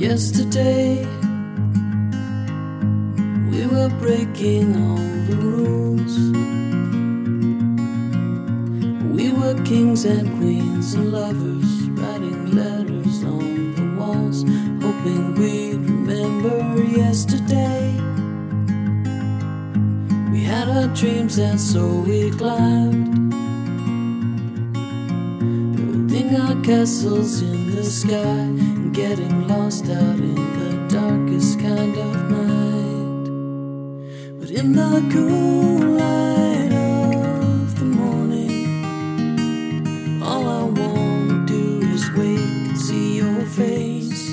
Yesterday, we were breaking all the rules. We were kings and queens and lovers, writing letters on the walls, hoping we'd remember yesterday. We had our dreams and so we climbed, building our castles in the sky getting lost out in the darkest kind of night. But in the cool light of the morning, all I wanna do is wake and see your face.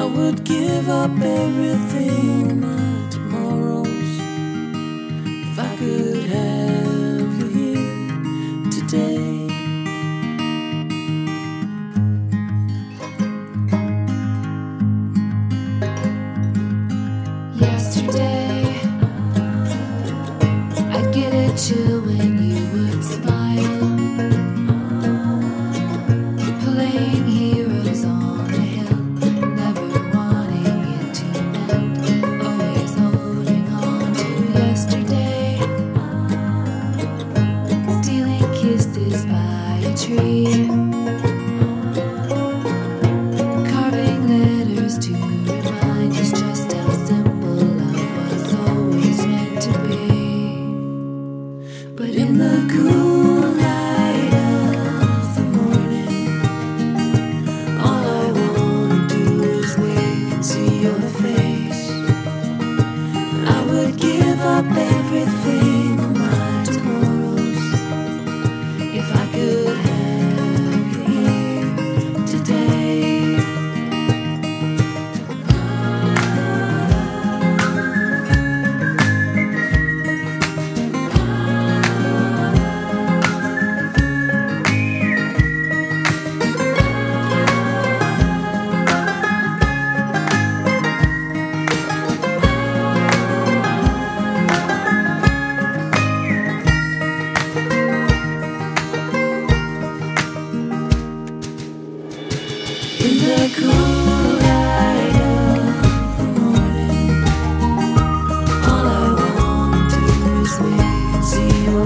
I would give up everything, my tomorrows, if I could have you here today. Chill when you would smile. Playing heroes on a hill, never wanting it to end. Always holding on to yesterday. Stealing kisses by a tree. But in the cool light of the morning, all I wanna do is wake and see your face. I would give up everything